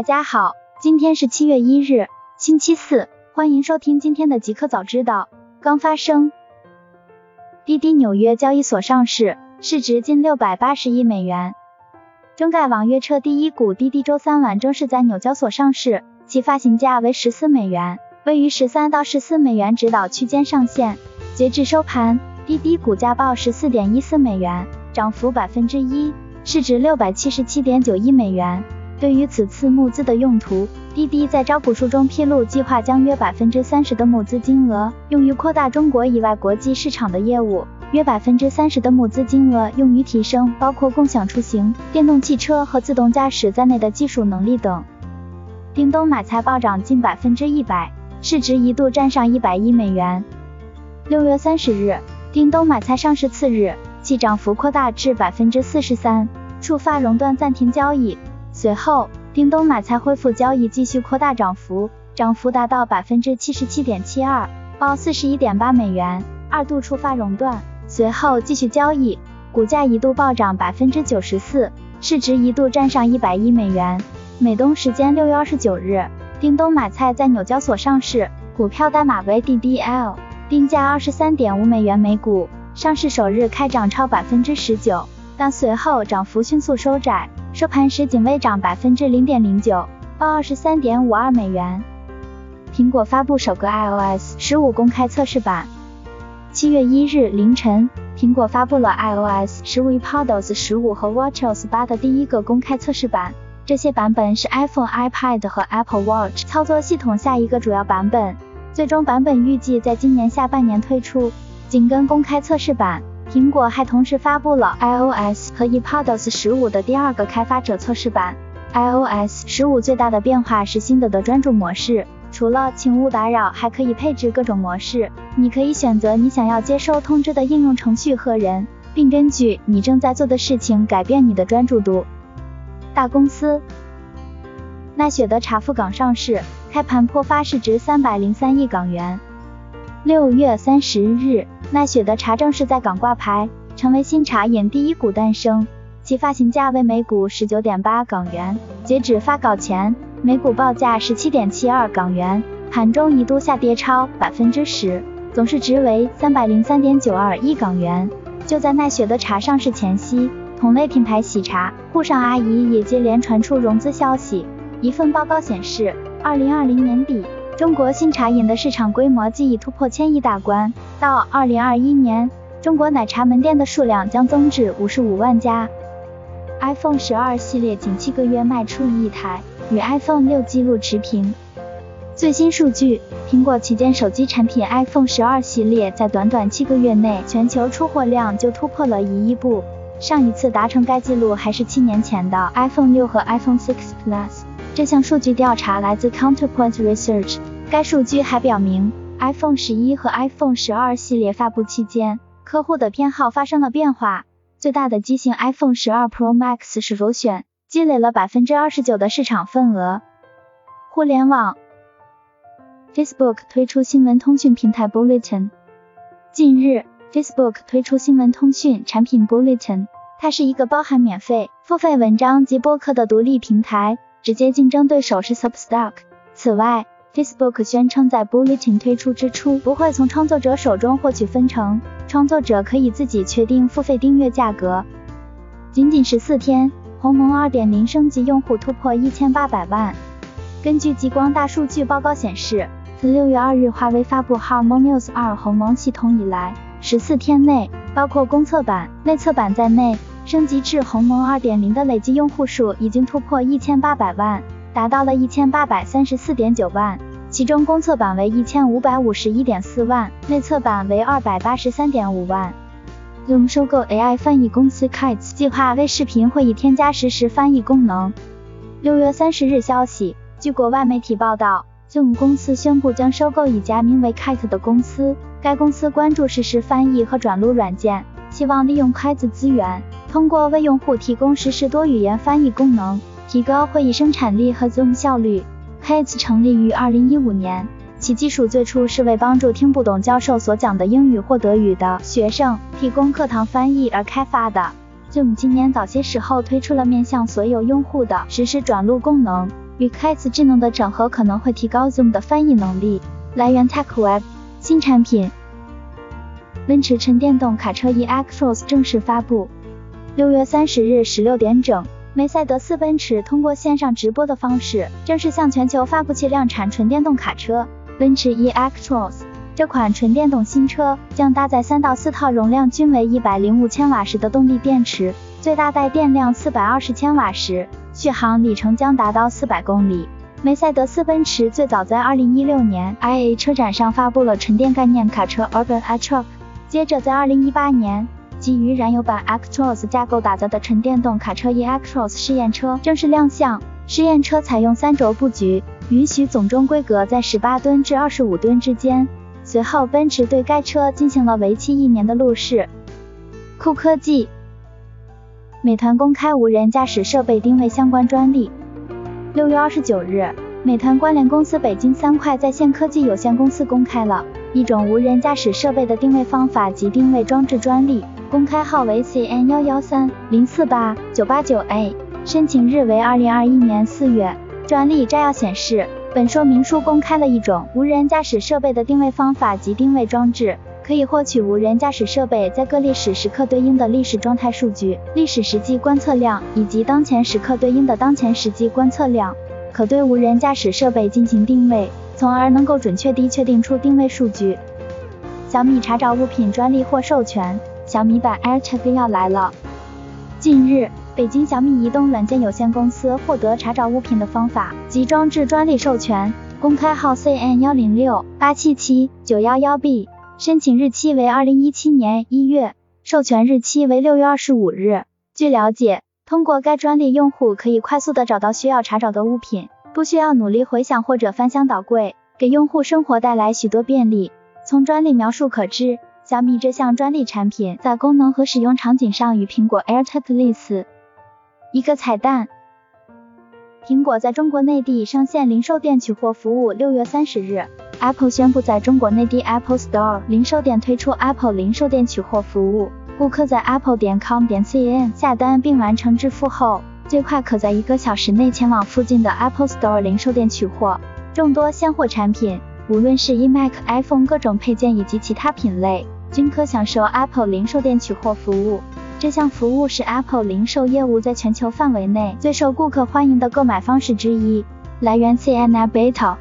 大家好，今天是七月一日，星期四，欢迎收听今天的极客早知道。刚发生，滴滴纽约交易所上市，市值近六百八十亿美元。中概网约车第一股滴滴周三晚正式在纽交所上市，其发行价为十四美元，位于十三到十四美元指导区间上限。截至收盘，滴滴股价报十四点一四美元，涨幅百分之一，市值六百七十七点九亿美元。对于此次募资的用途，滴滴在招股书中披露，计划将约百分之三十的募资金额用于扩大中国以外国际市场的业务，约百分之三十的募资金额用于提升包括共享出行、电动汽车和自动驾驶在内的技术能力等。叮咚买菜暴涨近百分之一百，市值一度站上一百亿美元。六月三十日，叮咚买菜上市次日，其涨幅扩大至百分之四十三，触发熔断暂停交易。随后，叮咚买菜恢复交易，继续扩大涨幅，涨幅达到百分之七十七点七二，报四十一点八美元，二度触发熔断，随后继续交易，股价一度暴涨百分之九十四，市值一度站上一百亿美元。美东时间六月二十九日，叮咚买菜在纽交所上市，股票代码为 DDL，定价二十三点五美元每股，上市首日开涨超百分之十九，但随后涨幅迅速收窄。收盘时仅微涨百分之零点零九，报二十三点五二美元。苹果发布首个 iOS 十五公开测试版。七月一日凌晨，苹果发布了 iOS 十五、iPods 十五和 WatchOS 八的第一个公开测试版。这些版本是 iPhone、iPad 和 Apple Watch 操作系统下一个主要版本。最终版本预计在今年下半年推出。紧跟公开测试版。苹果还同时发布了 iOS 和 iPadOS 十五的第二个开发者测试版。iOS 十五最大的变化是新的的专注模式，除了请勿打扰，还可以配置各种模式。你可以选择你想要接收通知的应用程序和人，并根据你正在做的事情改变你的专注度。大公司，奈雪的茶富港上市，开盘破发，市值三百零三亿港元。六月三十日。奈雪的茶正式在港挂牌，成为新茶饮第一股诞生，其发行价为每股十九点八港元，截止发稿前每股报价十七点七二港元，盘中一度下跌超百分之十，总市值为三百零三点九二亿港元。就在奈雪的茶上市前夕，同类品牌喜茶、沪上阿姨也接连传出融资消息。一份报告显示，二零二零年底。中国新茶饮的市场规模即已突破千亿大关，到二零二一年，中国奶茶门店的数量将增至五十五万家。iPhone 十二系列仅七个月卖出一亿台，与 iPhone 六纪录持平。最新数据，苹果旗舰手机产品 iPhone 十二系列在短短七个月内，全球出货量就突破了一亿部。上一次达成该纪录还是七年前的 iPhone 六和 iPhone 6 Plus。这项数据调查来自 Counterpoint Research。该数据还表明，iPhone 十一和 iPhone 十二系列发布期间，客户的偏好发生了变化。最大的机型 iPhone 十二 Pro Max 是首选，积累了百分之二十九的市场份额。互联网，Facebook 推出新闻通讯平台 Bulletin。近日，Facebook 推出新闻通讯产品 Bulletin，它是一个包含免费、付费文章及播客的独立平台，直接竞争对手是 Substack。此外，Facebook 宣称，在 Bulletin 推出之初，不会从创作者手中获取分成，创作者可以自己确定付费订阅价格。仅仅十四天，鸿蒙2.0升级用户突破一千八百万。根据极光大数据报告显示，自六月二日华为发布 HarmonyOS 2鸿蒙系统以来，十四天内，包括公测版、内测版在内，升级至鸿蒙2.0的累计用户数已经突破一千八百万。达到了一千八百三十四点九万，其中公测版为一千五百五十一点四万，内测版为二百八十三点五万。Zoom 收购 AI 翻译公司 Kites，计划为视频会议添加实时翻译功能。六月三十日消息，据国外媒体报道，Zoom 公司宣布将收购一家名为 Kite 的公司，该公司关注实时翻译和转录软件，希望利用 Kite 资源，通过为用户提供实时多语言翻译功能。提高会议生产力和 Zoom 效率。Kite 成立于二零一五年，其技术最初是为帮助听不懂教授所讲的英语或德语的学生提供课堂翻译而开发的。Zoom 今年早些时候推出了面向所有用户的实时转录功能，与开词智能的整合可能会提高 Zoom 的翻译能力。来源 TechWeb。新产品，奔驰纯电动卡车 eActros 正式发布。六月三十日十六点整，梅赛德斯奔驰通过线上直播的方式，正式向全球发布其量产纯电动卡车奔驰 eActros。这款纯电动新车将搭载三到四套容量均为一百零五千瓦时的动力电池，最大带电量四百二十千瓦时。续航里程将达到四百公里。梅赛德斯奔驰最早在二零一六年 IA 车展上发布了纯电概念卡车 Urban e-Truck，接着在二零一八年，基于燃油版 Actros 架构打造的纯电动卡车 eActros 试验车正式亮相。试验车采用三轴布局，允许总重规格在十八吨至二十五吨之间。随后，奔驰对该车进行了为期一年的路试。酷科技。美团公开无人驾驶设备定位相关专利。六月二十九日，美团关联公司北京三块在线科技有限公司公开了一种无人驾驶设备的定位方法及定位装置专利，公开号为 CN 幺幺三零四八九八九 A，申请日为二零二一年四月。专利摘要显示，本说明书公开了一种无人驾驶设备的定位方法及定位装置。可以获取无人驾驶设备在各历史时刻对应的历史状态数据、历史实际观测量以及当前时刻对应的当前实际观测量，可对无人驾驶设备进行定位，从而能够准确地确定出定位数据。小米查找物品专利获授权，小米版 AirTag 要来了。近日，北京小米移动软件有限公司获得查找物品的方法及装置专利授权，公开号 CN 幺零六八七七九幺幺 B。申请日期为二零一七年一月，授权日期为六月二十五日。据了解，通过该专利，用户可以快速的找到需要查找的物品，不需要努力回想或者翻箱倒柜，给用户生活带来许多便利。从专利描述可知，小米这项专利产品在功能和使用场景上与苹果 AirTag 类似。一个彩蛋，苹果在中国内地上线零售店取货服务。六月三十日。Apple 宣布在中国内地 Apple Store 零售店推出 Apple 零售店取货服务。顾客在 apple 点 com 点 cn 下单并完成支付后，最快可在一个小时内前往附近的 Apple Store 零售店取货。众多现货产品，无论是 iMac、iPhone 各种配件以及其他品类，均可享受 Apple 零售店取货服务。这项服务是 Apple 零售业务在全球范围内最受顾客欢迎的购买方式之一。来源 CNN Beta。